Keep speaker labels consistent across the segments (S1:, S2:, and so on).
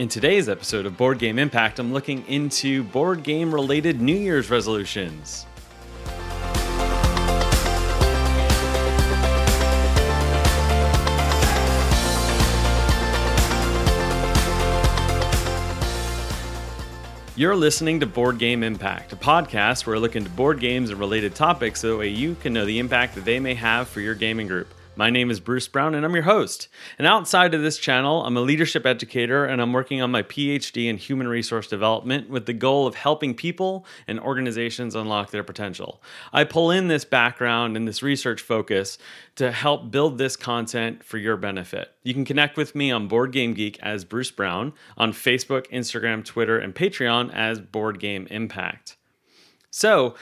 S1: In today's episode of Board Game Impact, I'm looking into board game related New Year's resolutions. You're listening to Board Game Impact, a podcast where I look into board games and related topics so that way you can know the impact that they may have for your gaming group. My name is Bruce Brown and I'm your host. And outside of this channel, I'm a leadership educator and I'm working on my PhD in human resource development with the goal of helping people and organizations unlock their potential. I pull in this background and this research focus to help build this content for your benefit. You can connect with me on Board Game Geek as Bruce Brown, on Facebook, Instagram, Twitter, and Patreon as Board Game Impact. So,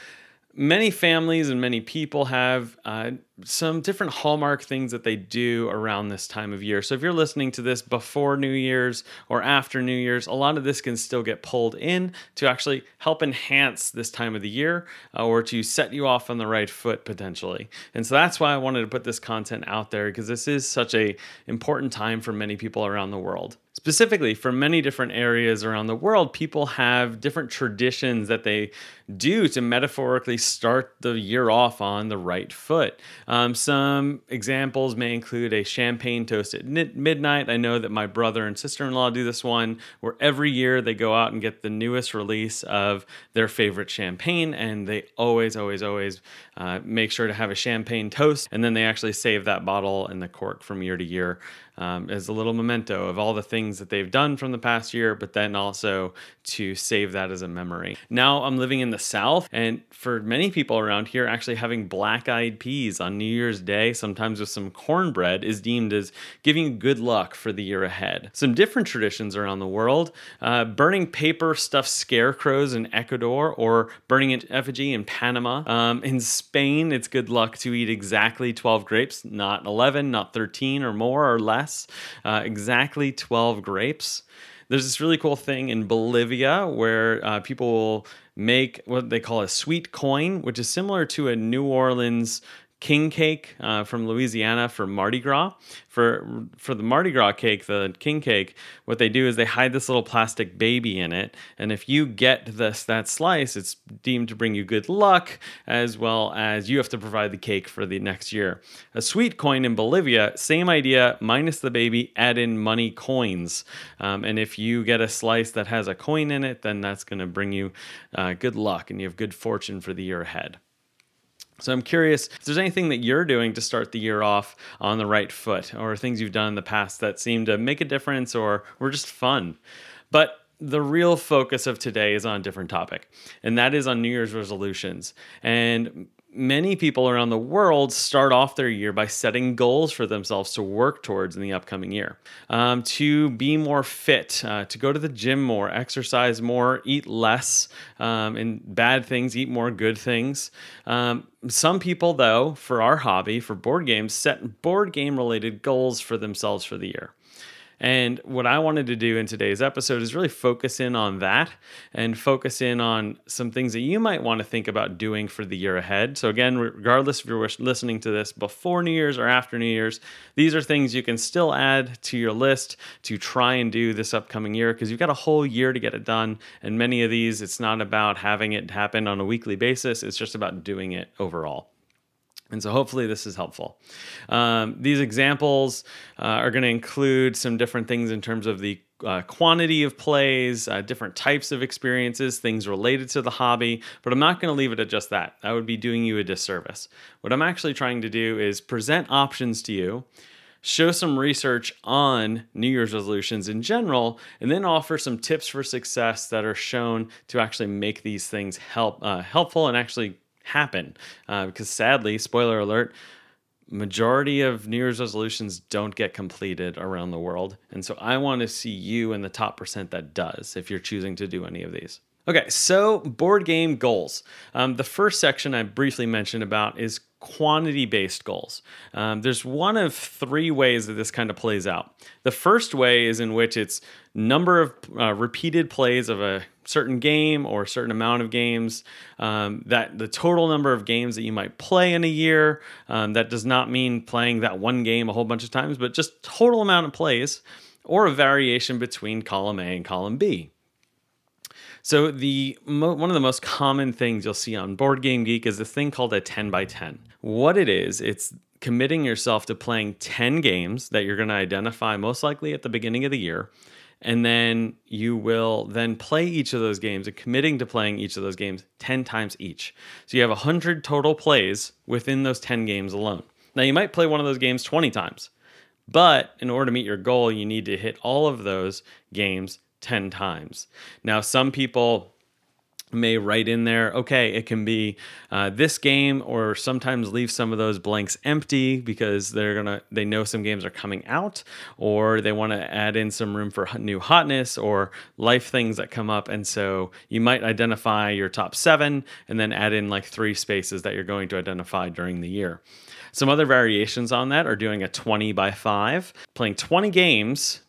S1: many families and many people have uh, some different hallmark things that they do around this time of year. So if you're listening to this before New Year's or after New Year's, a lot of this can still get pulled in to actually help enhance this time of the year uh, or to set you off on the right foot potentially. And so that's why I wanted to put this content out there because this is such a important time for many people around the world specifically for many different areas around the world, people have different traditions that they do to metaphorically start the year off on the right foot. Um, some examples may include a champagne toast at midnight. I know that my brother and sister in law do this one where every year they go out and get the newest release of their favorite champagne, and they always, always, always uh, make sure to have a champagne toast. And then they actually save that bottle and the cork from year to year um, as a little memento of all the things that they've done from the past year, but then also to save that as a memory. Now I'm living in the South, and for many people around here, actually having black eyed peas on New Year's Day, sometimes with some cornbread, is deemed as giving good luck for the year ahead. Some different traditions around the world uh, burning paper stuffed scarecrows in Ecuador or burning an effigy in Panama. Um, in Spain, it's good luck to eat exactly 12 grapes, not 11, not 13 or more or less, uh, exactly 12 grapes. There's this really cool thing in Bolivia where uh, people will make what they call a sweet coin, which is similar to a New Orleans king cake uh, from Louisiana for Mardi Gras. For for the Mardi Gras cake, the king cake, what they do is they hide this little plastic baby in it, and if you get this that slice, it's deemed to bring you good luck, as well as you have to provide the cake for the next year. A sweet coin in Bolivia, same idea, minus the baby, add in money coins, um, and if you get a slice that has a coin in it, then that's going to bring you uh, good luck, and you have good fortune for the year ahead. So I'm curious if there's anything that you're doing to start the year off on the right foot, or things you've done in the past that seem to make a difference or were just fun. But the real focus of today is on a different topic, and that is on New Year's resolutions. And many people around the world start off their year by setting goals for themselves to work towards in the upcoming year. Um, to be more fit, uh, to go to the gym more, exercise more, eat less, um, and bad things, eat more good things. Um, some people, though, for our hobby, for board games, set board game related goals for themselves for the year. And what I wanted to do in today's episode is really focus in on that and focus in on some things that you might want to think about doing for the year ahead. So, again, regardless if you're listening to this before New Year's or after New Year's, these are things you can still add to your list to try and do this upcoming year because you've got a whole year to get it done. And many of these, it's not about having it happen on a weekly basis, it's just about doing it overall. And so hopefully this is helpful. Um, these examples uh, are going to include some different things in terms of the uh, quantity of plays, uh, different types of experiences, things related to the hobby, but I'm not going to leave it at just that. That would be doing you a disservice. What I'm actually trying to do is present options to you, show some research on New Year's resolutions in general, and then offer some tips for success that are shown to actually make these things help uh, helpful and actually happen. Uh, because sadly, spoiler alert, majority of New Year's resolutions don't get completed around the world. And so I want to see you in the top percent that does if you're choosing to do any of these. Okay, so board game goals. Um, the first section I briefly mentioned about is quantity based goals. Um, there's one of three ways that this kind of plays out. The first way is in which it's number of uh, repeated plays of a certain game or a certain amount of games, um, that the total number of games that you might play in a year. Um, that does not mean playing that one game a whole bunch of times, but just total amount of plays. or a variation between column A and column B. So the one of the most common things you'll see on Board Game Geek is this thing called a 10 by 10. What it is, it's committing yourself to playing 10 games that you're going to identify most likely at the beginning of the year and then you will then play each of those games and committing to playing each of those games 10 times each. So you have 100 total plays within those 10 games alone. Now you might play one of those games 20 times but in order to meet your goal you need to hit all of those games 10 times. Now some people may write in there okay it can be uh, this game or sometimes leave some of those blanks empty because they're gonna they know some games are coming out or they want to add in some room for new hotness or life things that come up. And so you might identify your top seven and then add in like three spaces that you're going to identify during the year. Some other variations on that are doing a 20 by 5 playing 20 games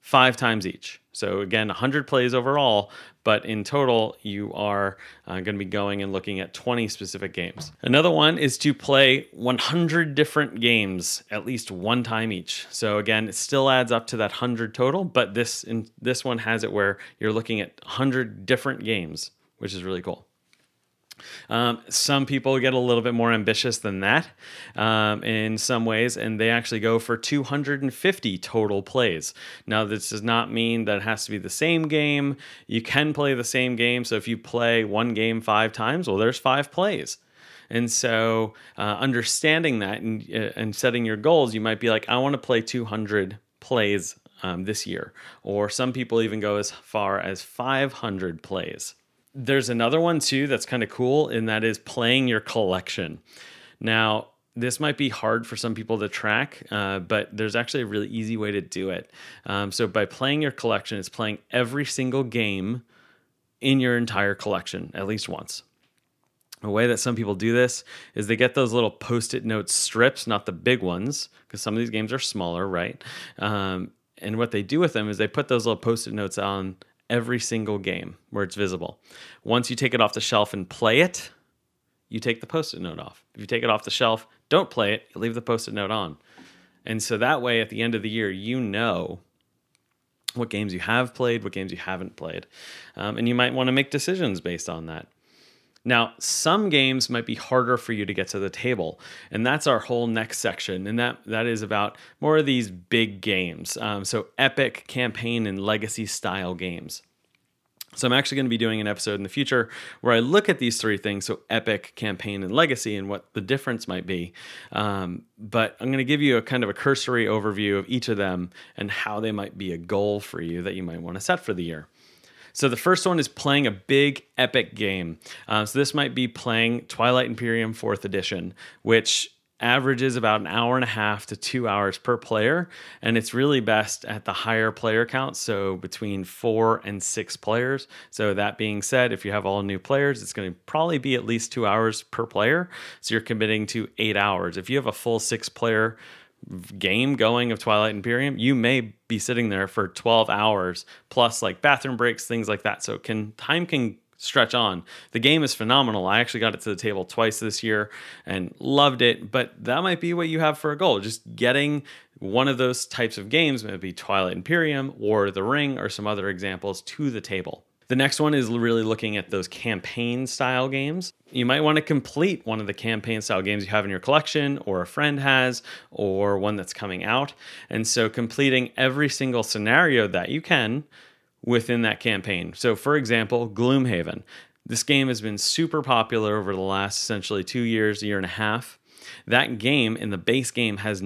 S1: five times each so again 100 plays overall but in total, you are uh, going to be going and looking at 20 specific games. Another one is to play 100 different games at least one time each. So again, it still adds up to that 100 total, but this in, this one has it where you're looking at 100 different games, which is really cool. Um, some people get a little bit more ambitious than that um, in some ways, and they actually go for 250 total plays. Now, this does not mean that it has to be the same game. You can play the same game. So if you play one game five times, well, there's five plays. And so, uh, understanding that and, uh, and setting your goals, you might be like, I want to play 200 plays um, this year. Or some people even go as far as 500 plays there's another one too that's kind of cool, and that is playing your collection. Now, this might be hard for some people to track, uh, but there's actually a really easy way to do it. Um, so, by playing your collection, it's playing every single game in your entire collection at least once. A way that some people do this is they get those little post it note strips, not the big ones, because some of these games are smaller, right? Um, and what they do with them is they put those little post it notes on every single game where it's visible. Once you take it off the shelf and play it, you take the post it note off. If you take it off the shelf, don't play it, you leave the post it note on. And so that way, at the end of the year, you know what games you have played, what games you haven't played. Um, and you might want to make decisions based on that. Now, some games might be harder for you to get to the table, and that's our whole next section, and that that is about more of these big games. Um, so, epic campaign and legacy style games. So, I'm actually going to be doing an episode in the future where I look at these three things so, epic, campaign, and legacy, and what the difference might be. Um, but I'm going to give you a kind of a cursory overview of each of them and how they might be a goal for you that you might want to set for the year. So the first one is playing a big epic game. Uh, so this might be playing Twilight Imperium 4th Edition, which averages about an hour and a half to two hours per player. And it's really best at the higher player count, so between four and six players. So, that being said, if you have all new players, it's going to probably be at least two hours per player. So, you're committing to eight hours. If you have a full six player game going of Twilight Imperium, you may be sitting there for 12 hours plus like bathroom breaks, things like that. So can time can stretch on. The game is phenomenal. I actually got it to the table twice this year and loved it, but that might be what you have for a goal. Just getting one of those types of games, maybe Twilight Imperium or The Ring or some other examples to the table. The next one is really looking at those campaign style games. You might want to complete one of the campaign style games you have in your collection, or a friend has, or one that's coming out. And so, completing every single scenario that you can within that campaign. So, for example, Gloomhaven. This game has been super popular over the last essentially two years, a year and a half. That game in the base game has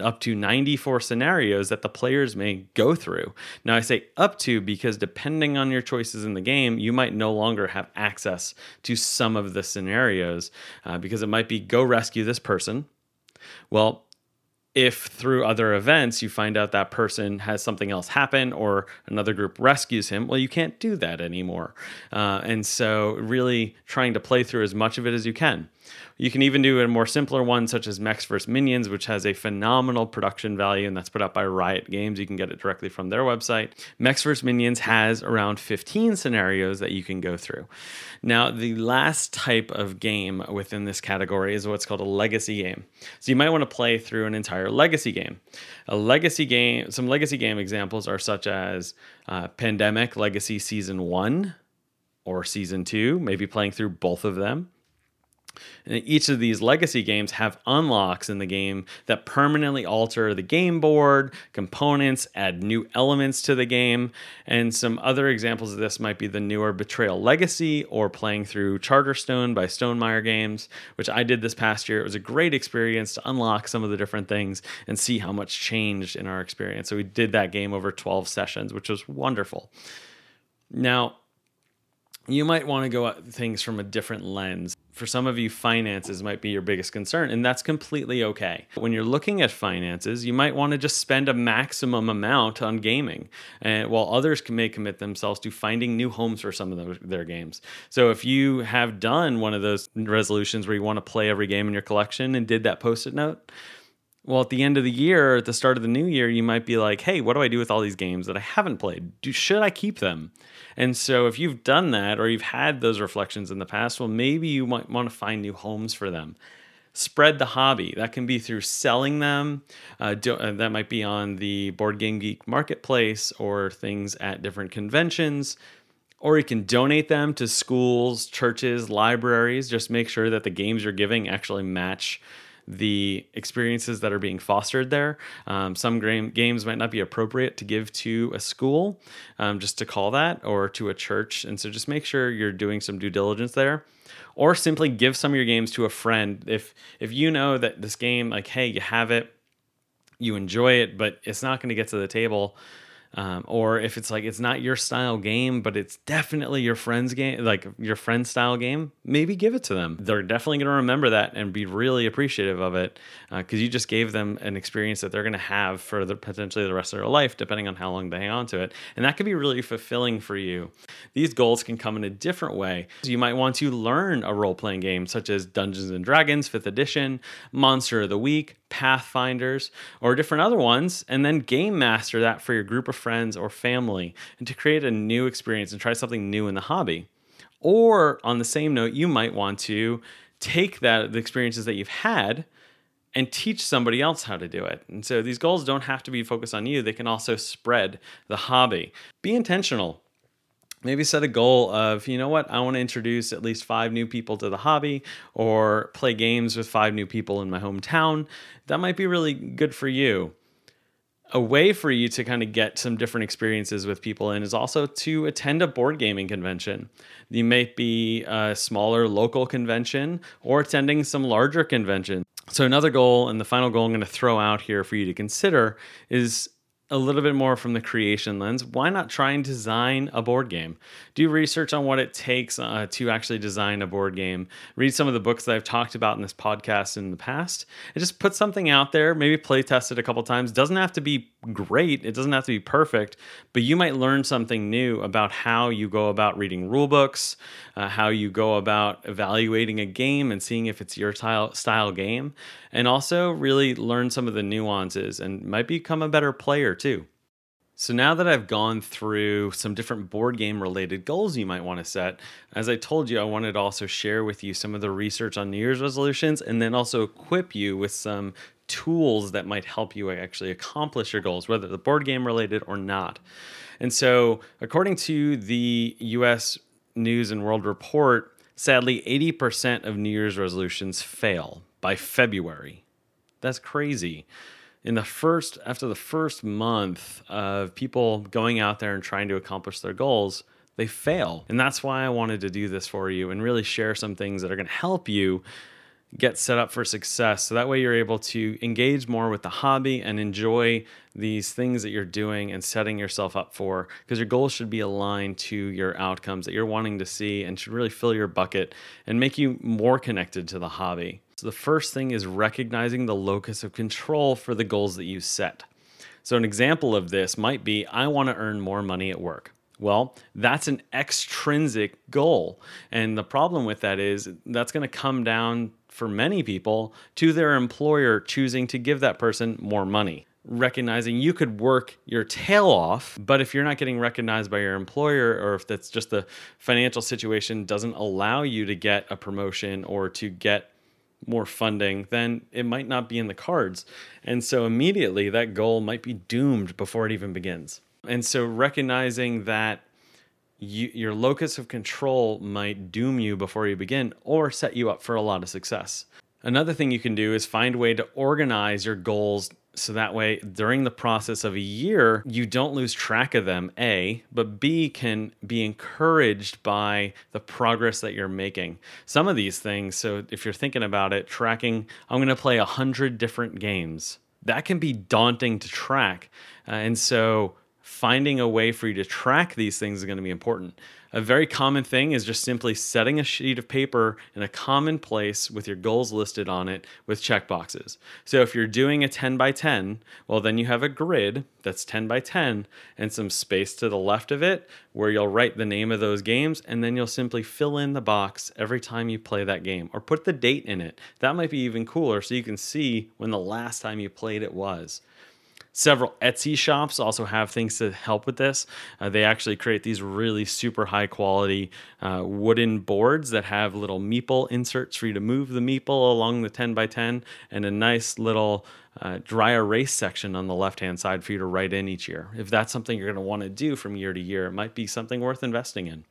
S1: up to 94 scenarios that the players may go through. Now, I say up to because depending on your choices in the game, you might no longer have access to some of the scenarios uh, because it might be go rescue this person. Well, if through other events you find out that person has something else happen or another group rescues him, well, you can't do that anymore. Uh, and so, really trying to play through as much of it as you can. You can even do a more simpler one, such as Mechs vs. Minions, which has a phenomenal production value, and that's put out by Riot Games. You can get it directly from their website. Mechs vs. Minions has around 15 scenarios that you can go through. Now, the last type of game within this category is what's called a legacy game. So you might want to play through an entire legacy game. A legacy game, some legacy game examples are such as uh, Pandemic Legacy Season 1 or Season 2, maybe playing through both of them. And each of these legacy games have unlocks in the game that permanently alter the game board, components, add new elements to the game. And some other examples of this might be the newer Betrayal Legacy or playing through Charterstone by Stonemaier Games, which I did this past year. It was a great experience to unlock some of the different things and see how much changed in our experience. So we did that game over 12 sessions, which was wonderful. Now, you might want to go at things from a different lens. For some of you, finances might be your biggest concern, and that's completely okay. When you're looking at finances, you might want to just spend a maximum amount on gaming, and while others may commit themselves to finding new homes for some of their games. So if you have done one of those resolutions where you want to play every game in your collection and did that post-it note, well, at the end of the year, at the start of the new year, you might be like, hey, what do I do with all these games that I haven't played? Do, should I keep them? And so, if you've done that or you've had those reflections in the past, well, maybe you might want to find new homes for them. Spread the hobby. That can be through selling them. Uh, do, uh, that might be on the Board Game Geek marketplace or things at different conventions. Or you can donate them to schools, churches, libraries. Just make sure that the games you're giving actually match the experiences that are being fostered there. Um, some games might not be appropriate to give to a school, um, just to call that, or to a church. And so just make sure you're doing some due diligence there. Or simply give some of your games to a friend. If if you know that this game, like, hey, you have it, you enjoy it, but it's not going to get to the table um, or if it's like it's not your style game, but it's definitely your friend's game, like your friend style game, maybe give it to them. They're definitely going to remember that and be really appreciative of it because uh, you just gave them an experience that they're going to have for the, potentially the rest of their life, depending on how long they hang on to it. And that can be really fulfilling for you. These goals can come in a different way. You might want to learn a role playing game such as Dungeons and Dragons 5th edition, Monster of the Week, Pathfinders, or different other ones, and then game master that for your group of friends or family and to create a new experience and try something new in the hobby. Or on the same note, you might want to take that the experiences that you've had and teach somebody else how to do it. And so these goals don't have to be focused on you, they can also spread the hobby. Be intentional maybe set a goal of you know what i want to introduce at least five new people to the hobby or play games with five new people in my hometown that might be really good for you a way for you to kind of get some different experiences with people and is also to attend a board gaming convention. You may be a smaller local convention or attending some larger convention. So, another goal, and the final goal I'm going to throw out here for you to consider is a little bit more from the creation lens, why not try and design a board game? Do research on what it takes uh, to actually design a board game. Read some of the books that I've talked about in this podcast in the past, and just put something out there. Maybe play test it a couple times. Doesn't have to be great. It doesn't have to be perfect, but you might learn something new about how you go about reading rule books, uh, how you go about evaluating a game and seeing if it's your style style game, and also really learn some of the nuances and might become a better player So now that I've gone through some different board game related goals you might want to set, as I told you, I wanted to also share with you some of the research on New Year's resolutions and then also equip you with some tools that might help you actually accomplish your goals, whether the board game related or not. And so, according to the US News and World Report, sadly, 80% of New Year's resolutions fail by February. That's crazy in the first after the first month of people going out there and trying to accomplish their goals they fail. And that's why i wanted to do this for you and really share some things that are going to help you get set up for success. So that way you're able to engage more with the hobby and enjoy these things that you're doing and setting yourself up for because your goals should be aligned to your outcomes that you're wanting to see and should really fill your bucket and make you more connected to the hobby so, the first thing is recognizing the locus of control for the goals that you set. So, an example of this might be I want to earn more money at work. Well, that's an extrinsic goal. And the problem with that is that's going to come down for many people to their employer choosing to give that person more money. Recognizing you could work your tail off, but if you're not getting recognized by your employer, or if that's just the financial situation doesn't allow you to get a promotion or to get more funding, then it might not be in the cards. And so immediately that goal might be doomed before it even begins. And so recognizing that you, your locus of control might doom you before you begin or set you up for a lot of success. Another thing you can do is find a way to organize your goals so that way during the process of a year you don't lose track of them a but b can be encouraged by the progress that you're making. Some of these things so if you're thinking about it tracking i'm going to play 100 different games. That can be daunting to track. Uh, and so finding a way for you to track these things is going to be important a very common thing is just simply setting a sheet of paper in a common place with your goals listed on it with checkboxes. So if you're doing a 10 by 10, well, then you have a grid that's 10 by 10 and some space to the left of it where you'll write the name of those games and then you'll simply fill in the box every time you play that game or put the date in it. That might be even cooler so you can see when the last time you played it was. Several Etsy shops also have things to help with this. Uh, they actually create these really super high quality uh, wooden boards that have little meeple inserts for you to move the meeple along the 10 by 10 and a nice little uh, dry erase section on the left hand side for you to write in each year. If that's something you're going to want to do from year to year, it might be something worth investing in.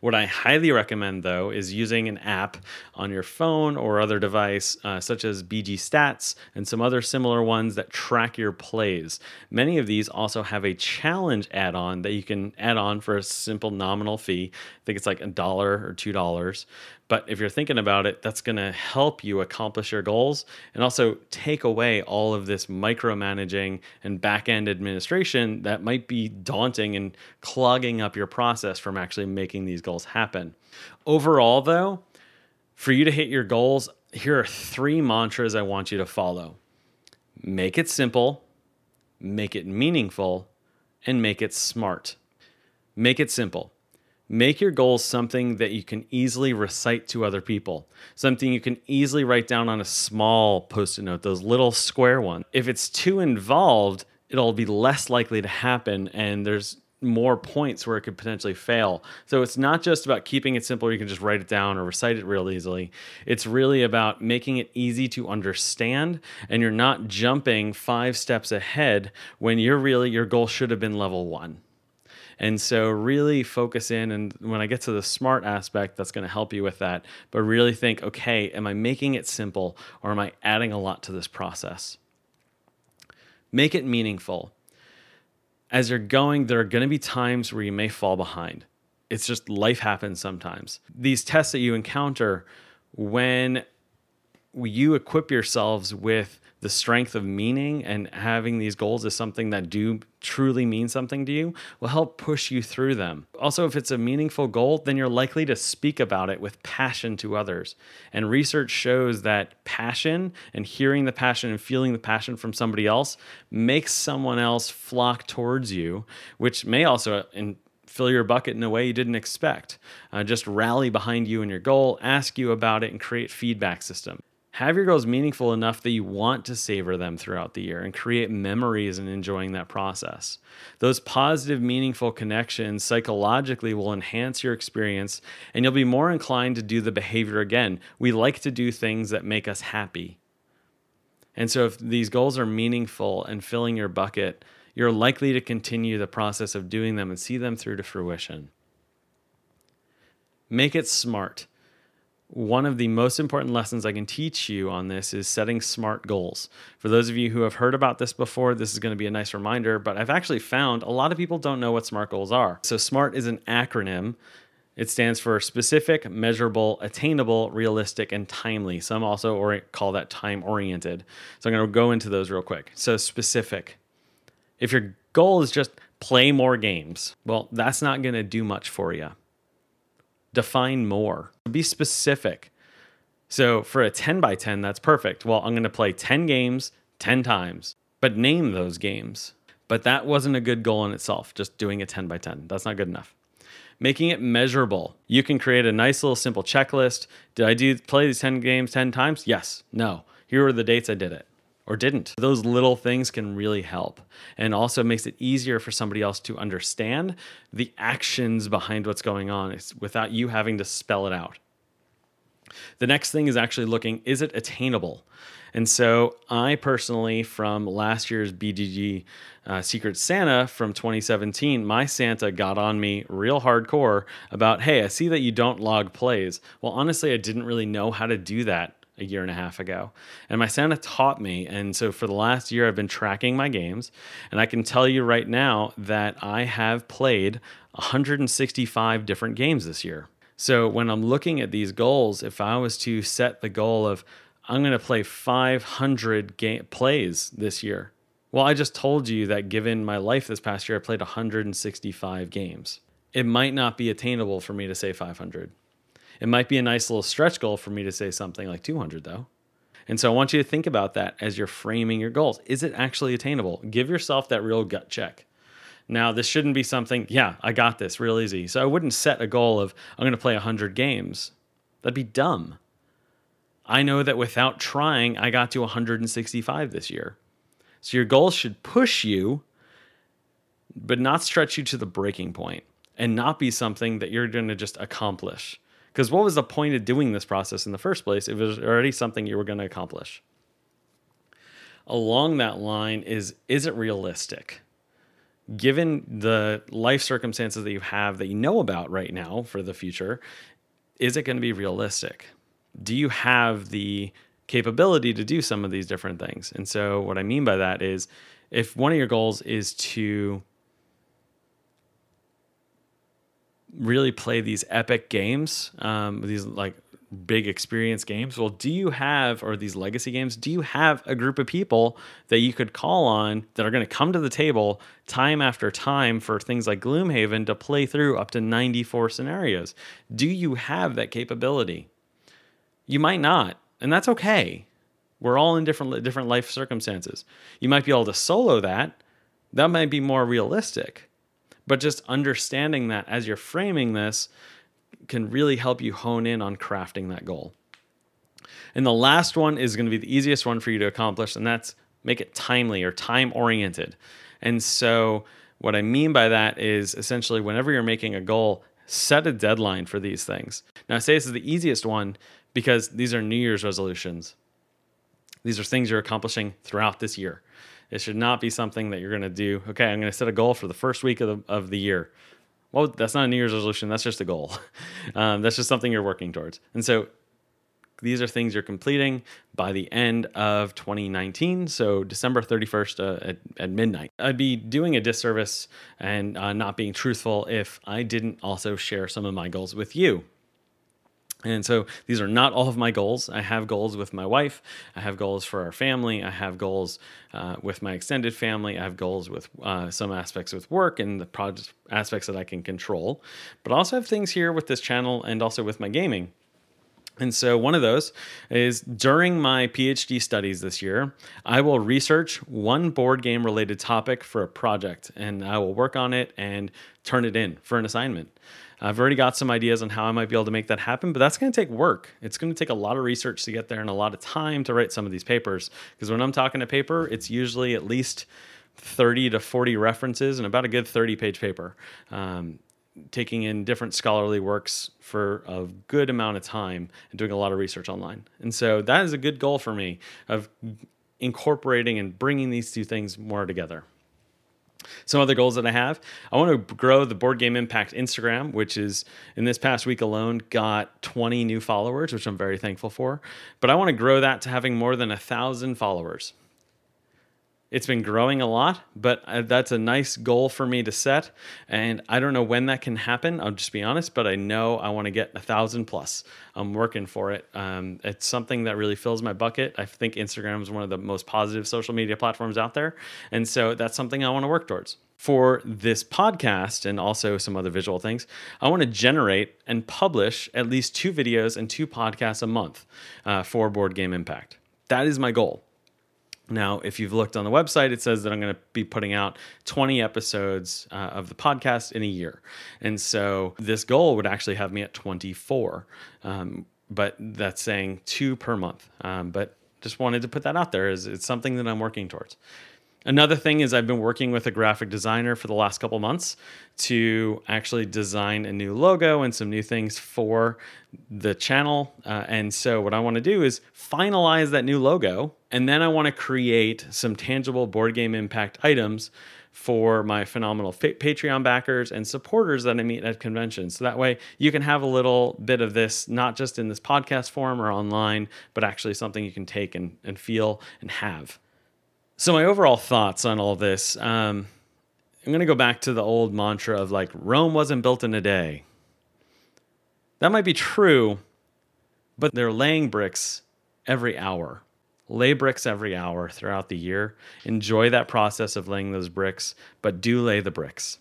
S1: What I highly recommend, though, is using an app on your phone or other device, uh, such as BG Stats and some other similar ones that track your plays. Many of these also have a challenge add on that you can add on for a simple nominal fee. I think it's like a dollar or two dollars. But if you're thinking about it, that's going to help you accomplish your goals and also take away all of this micromanaging and back end administration that might be daunting and clogging up your process from actually making these goals happen. Overall, though, for you to hit your goals, here are three mantras I want you to follow make it simple, make it meaningful, and make it smart. Make it simple. Make your goals something that you can easily recite to other people, something you can easily write down on a small post it note, those little square ones. If it's too involved, it'll be less likely to happen, and there's more points where it could potentially fail. So it's not just about keeping it simple, you can just write it down or recite it real easily. It's really about making it easy to understand, and you're not jumping five steps ahead when you're really, your goal should have been level one. And so, really focus in. And when I get to the smart aspect, that's going to help you with that. But really think okay, am I making it simple or am I adding a lot to this process? Make it meaningful. As you're going, there are going to be times where you may fall behind. It's just life happens sometimes. These tests that you encounter when you equip yourselves with the strength of meaning and having these goals as something that do truly mean something to you will help push you through them. Also, if it's a meaningful goal, then you're likely to speak about it with passion to others. And research shows that passion and hearing the passion and feeling the passion from somebody else makes someone else flock towards you, which may also in, fill your bucket in a way you didn't expect. Uh, just rally behind you and your goal, ask you about it, and create feedback system have your goals meaningful enough that you want to savor them throughout the year and create memories and enjoying that process. Those positive, meaningful connections psychologically will enhance your experience and you'll be more inclined to do the behavior again. We like to do things that make us happy. And so, if these goals are meaningful and filling your bucket, you're likely to continue the process of doing them and see them through to fruition. Make it smart one of the most important lessons I can teach you on this is setting smart goals. For those of you who have heard about this before, this is going to be a nice reminder, but I've actually found a lot of people don't know what SMART goals are. So, SMART is an acronym. It stands for specific, measurable, attainable, realistic, and timely. Some also or- call that time oriented. So, I'm going to go into those real quick. So, specific. If your goal is just play more games, well, that's not going to do much for you define more, be specific. So for a 10 by 10, that's perfect. Well, I'm going to play 10 games 10 times, but name those games. But that wasn't a good goal in itself, just doing a 10 by 10. That's not good enough. Making it measurable. You can create a nice little simple checklist. Did I do play these 10 games 10 times? Yes. No. Here are the dates I did it or didn't. Those little things can really help and also makes it easier for somebody else to understand the actions behind what's going on without you having to spell it out. The next thing is actually looking is it attainable? And so I personally, from last year's BGG uh, Secret Santa from 2017, my Santa got on me real hardcore about, hey, I see that you don't log plays. Well, honestly, I didn't really know how to do that a year and a half ago. And my Santa taught me. And so for the last year, I've been tracking my games. And I can tell you right now that I have played 165 different games this year. So when I'm looking at these goals, if I was to set the goal of, I'm going to play 500 game plays this year. Well, I just told you that given my life this past year, I played 165 games. It might not be attainable for me to say 500. It might be a nice little stretch goal for me to say something like 200, though. And so I want you to think about that as you're framing your goals. Is it actually attainable? Give yourself that real gut check. Now, this shouldn't be something, yeah, I got this real easy. So I wouldn't set a goal of, I'm going to play 100 games. That'd be dumb. I know that without trying, I got to 165 this year. So your goals should push you, but not stretch you to the breaking point and not be something that you're going to just accomplish. Because what was the point of doing this process in the first place? It was already something you were going to accomplish. Along that line is is it realistic? Given the life circumstances that you have that you know about right now for the future, is it going to be realistic? do you have the capability to do some of these different things? And so, what I mean by that is if one of your goals is to really play these epic games, um, these like big experience games, well, do you have, or these legacy games, do you have a group of people that you could call on that are going to come to the table time after time for things like Gloomhaven to play through up to 94 scenarios? Do you have that capability? You might not, and that's okay. We're all in different different life circumstances. You might be able to solo that. That might be more realistic. But just understanding that as you're framing this can really help you hone in on crafting that goal. And the last one is going to be the easiest one for you to accomplish, and that's make it timely or time oriented. And so, what I mean by that is essentially whenever you're making a goal, set a deadline for these things. Now, I say this is the easiest one because these are New Year's resolutions. These are things you're accomplishing throughout this year. It should not be something that you're going to do. Okay, I'm going to set a goal for the first week of the, of the year. Well, that's not a New Year's resolution. That's just a goal. Um, that's just something you're working towards. And so these are things you're completing by the end of 2019 so december 31st uh, at, at, midnight i'd be doing a disservice and uh, not being truthful if i didn't also share some of my goals with you and so these are not all of my goals. I have goals with my wife. I have goals for our family. I have goals uh, with my extended family. I have goals with uh, some aspects with work and the project aspects that I can control. But I also have things here with this channel and also with my gaming. And so, one of those is during my PhD studies this year, I will research one board game related topic for a project and I will work on it and turn it in for an assignment. I've already got some ideas on how I might be able to make that happen, but that's going to take work. It's going to take a lot of research to get there and a lot of time to write some of these papers. Because when I'm talking a paper, it's usually at least 30 to 40 references and about a good 30 page paper. Um, taking in different scholarly works for a good amount of time and doing a lot of research online. And so that is a good goal for me of incorporating and bringing these two things more together. Some other goals that I have I want to grow the Board Game Impact Instagram, which is in this past week alone got 20 new followers, which I'm very thankful for. But I want to grow that to having more than a thousand followers. It's been growing a lot, but uh, that's a nice goal for me to set. And I don't know when that can happen. I'll just be honest, but I know I want to get a thousand plus. I'm working for it. Um, it's something that really fills my bucket. I think Instagram is one of the most positive social media platforms out there. And so that's something I want to work towards. For this podcast and also some other visual things, I want to generate and publish at least two videos and two podcasts a month uh, for Board Game Impact. That is my goal. Now, if you've looked on the website, it says that I'm going to be putting out 20 episodes uh, of the podcast in a year. And so this goal would actually have me at 24. Um, but that's saying two per month. Um, but just wanted to put that out there as it's something that I'm working towards. Another thing is I've been working with a graphic designer for the last couple months to actually design a new logo and some new things for the channel. Uh, and so what I want to do is finalize that new logo, and then I want to create some tangible board game impact items for my phenomenal Patreon backers and supporters that I meet at conventions. So that way you can have a little bit of this, not just in this podcast form or online, but actually something you can take and, and feel and have. So my overall thoughts on all this, um, I'm going to go back to the old mantra of like Rome wasn't built in a day. That might be true, but they're laying bricks every hour. Lay bricks every hour throughout the year. Enjoy that process of laying those bricks, but do lay the bricks.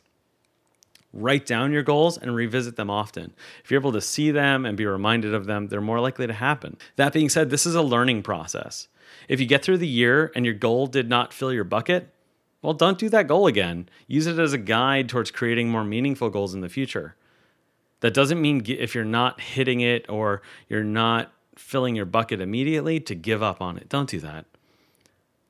S1: Write down your goals and revisit them often. If you're able to see them and be reminded of them, they're more likely to happen. That being said, this is a learning process. If you get through the year and your goal did not fill your bucket, well, don't do that goal again. Use it as a guide towards creating more meaningful goals in the future. That doesn't mean if you're not hitting it or you're not filling your bucket immediately to give up on it. Don't do that.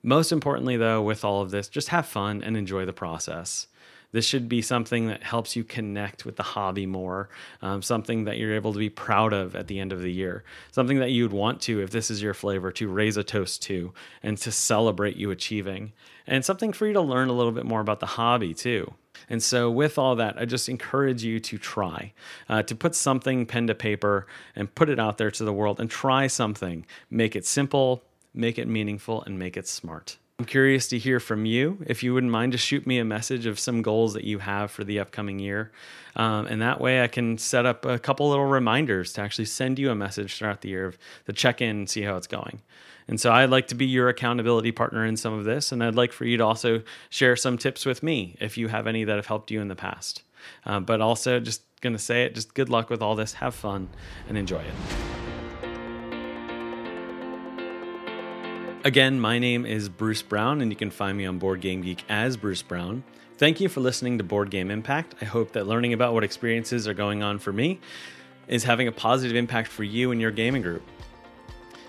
S1: Most importantly, though, with all of this, just have fun and enjoy the process. This should be something that helps you connect with the hobby more, um, something that you're able to be proud of at the end of the year, something that you'd want to, if this is your flavor, to raise a toast to and to celebrate you achieving, and something for you to learn a little bit more about the hobby too. And so, with all that, I just encourage you to try, uh, to put something pen to paper and put it out there to the world and try something. Make it simple, make it meaningful, and make it smart. I'm curious to hear from you. If you wouldn't mind, to shoot me a message of some goals that you have for the upcoming year. Um, and that way I can set up a couple little reminders to actually send you a message throughout the year of the check in and see how it's going. And so I'd like to be your accountability partner in some of this. And I'd like for you to also share some tips with me if you have any that have helped you in the past. Uh, but also, just going to say it, just good luck with all this. Have fun and enjoy it. Again, my name is Bruce Brown, and you can find me on Board Game Geek as Bruce Brown. Thank you for listening to Board Game Impact. I hope that learning about what experiences are going on for me is having a positive impact for you and your gaming group.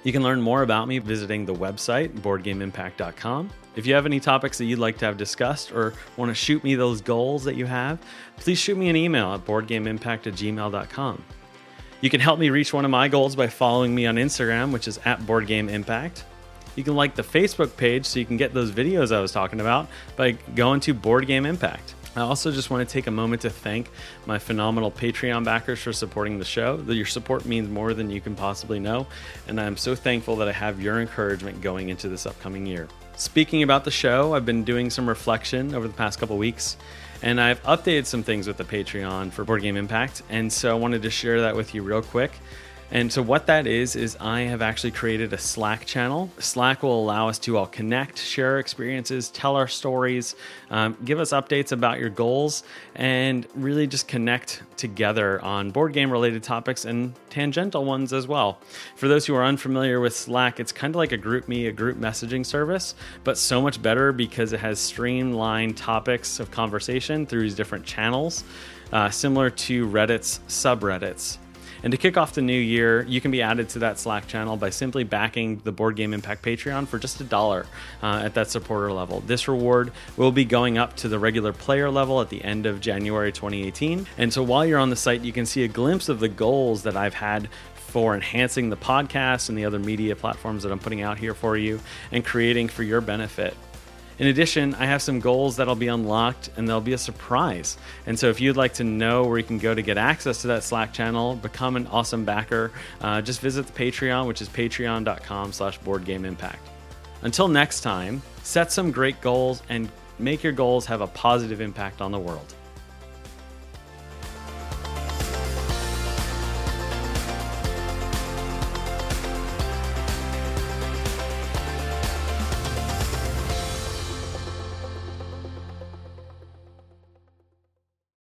S1: You can learn more about me visiting the website, boardgameimpact.com. If you have any topics that you'd like to have discussed or want to shoot me those goals that you have, please shoot me an email at boardgameimpact at gmail.com. You can help me reach one of my goals by following me on Instagram, which is at boardgameimpact. You can like the Facebook page so you can get those videos I was talking about by going to Board Game Impact. I also just want to take a moment to thank my phenomenal Patreon backers for supporting the show. Your support means more than you can possibly know, and I'm so thankful that I have your encouragement going into this upcoming year. Speaking about the show, I've been doing some reflection over the past couple weeks, and I've updated some things with the Patreon for Board Game Impact, and so I wanted to share that with you real quick. And so, what that is, is I have actually created a Slack channel. Slack will allow us to all connect, share our experiences, tell our stories, um, give us updates about your goals, and really just connect together on board game related topics and tangential ones as well. For those who are unfamiliar with Slack, it's kind of like a GroupMe, a group messaging service, but so much better because it has streamlined topics of conversation through these different channels, uh, similar to Reddit's subreddits. And to kick off the new year, you can be added to that Slack channel by simply backing the Board Game Impact Patreon for just a dollar uh, at that supporter level. This reward will be going up to the regular player level at the end of January 2018. And so while you're on the site, you can see a glimpse of the goals that I've had for enhancing the podcast and the other media platforms that I'm putting out here for you and creating for your benefit. In addition, I have some goals that'll be unlocked and they'll be a surprise. And so if you'd like to know where you can go to get access to that Slack channel, become an awesome backer, uh, just visit the Patreon, which is patreon.com slash boardgameimpact. Until next time, set some great goals and make your goals have a positive impact on the world.